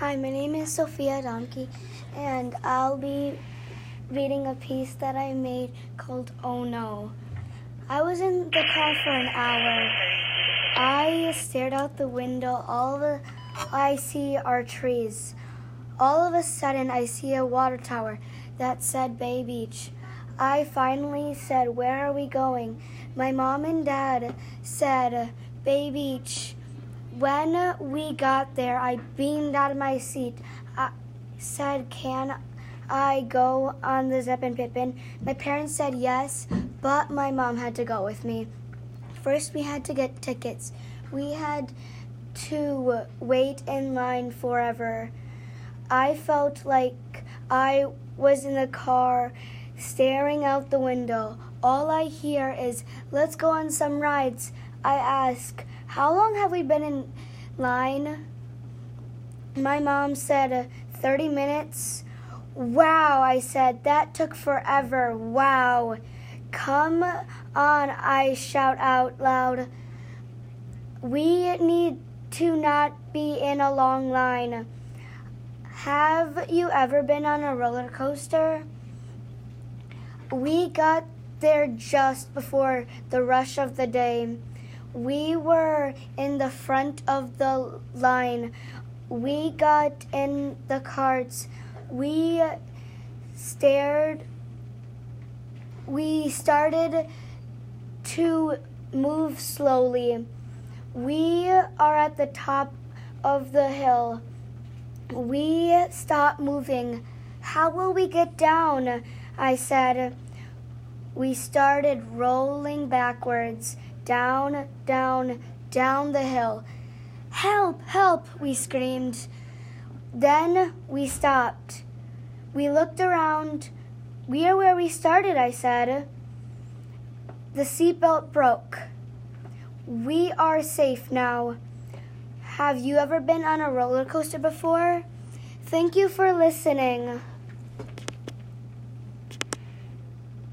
Hi, my name is Sophia Donkey, and I'll be reading a piece that I made called Oh No. I was in the car for an hour. I stared out the window. All the I see are trees. All of a sudden, I see a water tower that said Bay Beach. I finally said, Where are we going? My mom and dad said, Bay Beach. When we got there, I beamed out of my seat. I said, Can I go on the Zippin Pippin? My parents said yes, but my mom had to go with me. First, we had to get tickets. We had to wait in line forever. I felt like I was in the car staring out the window. All I hear is, let's go on some rides. I ask, how long have we been in line? My mom said, 30 minutes. Wow, I said, that took forever. Wow. Come on, I shout out loud. We need to not be in a long line. Have you ever been on a roller coaster? We got there just before the rush of the day. We were in the front of the line. We got in the carts. We stared. We started to move slowly. We are at the top of the hill. We stop moving. How will we get down? I said. We started rolling backwards, down, down, down the hill. Help, help, we screamed. Then we stopped. We looked around. We are where we started, I said. The seatbelt broke. We are safe now. Have you ever been on a roller coaster before? Thank you for listening.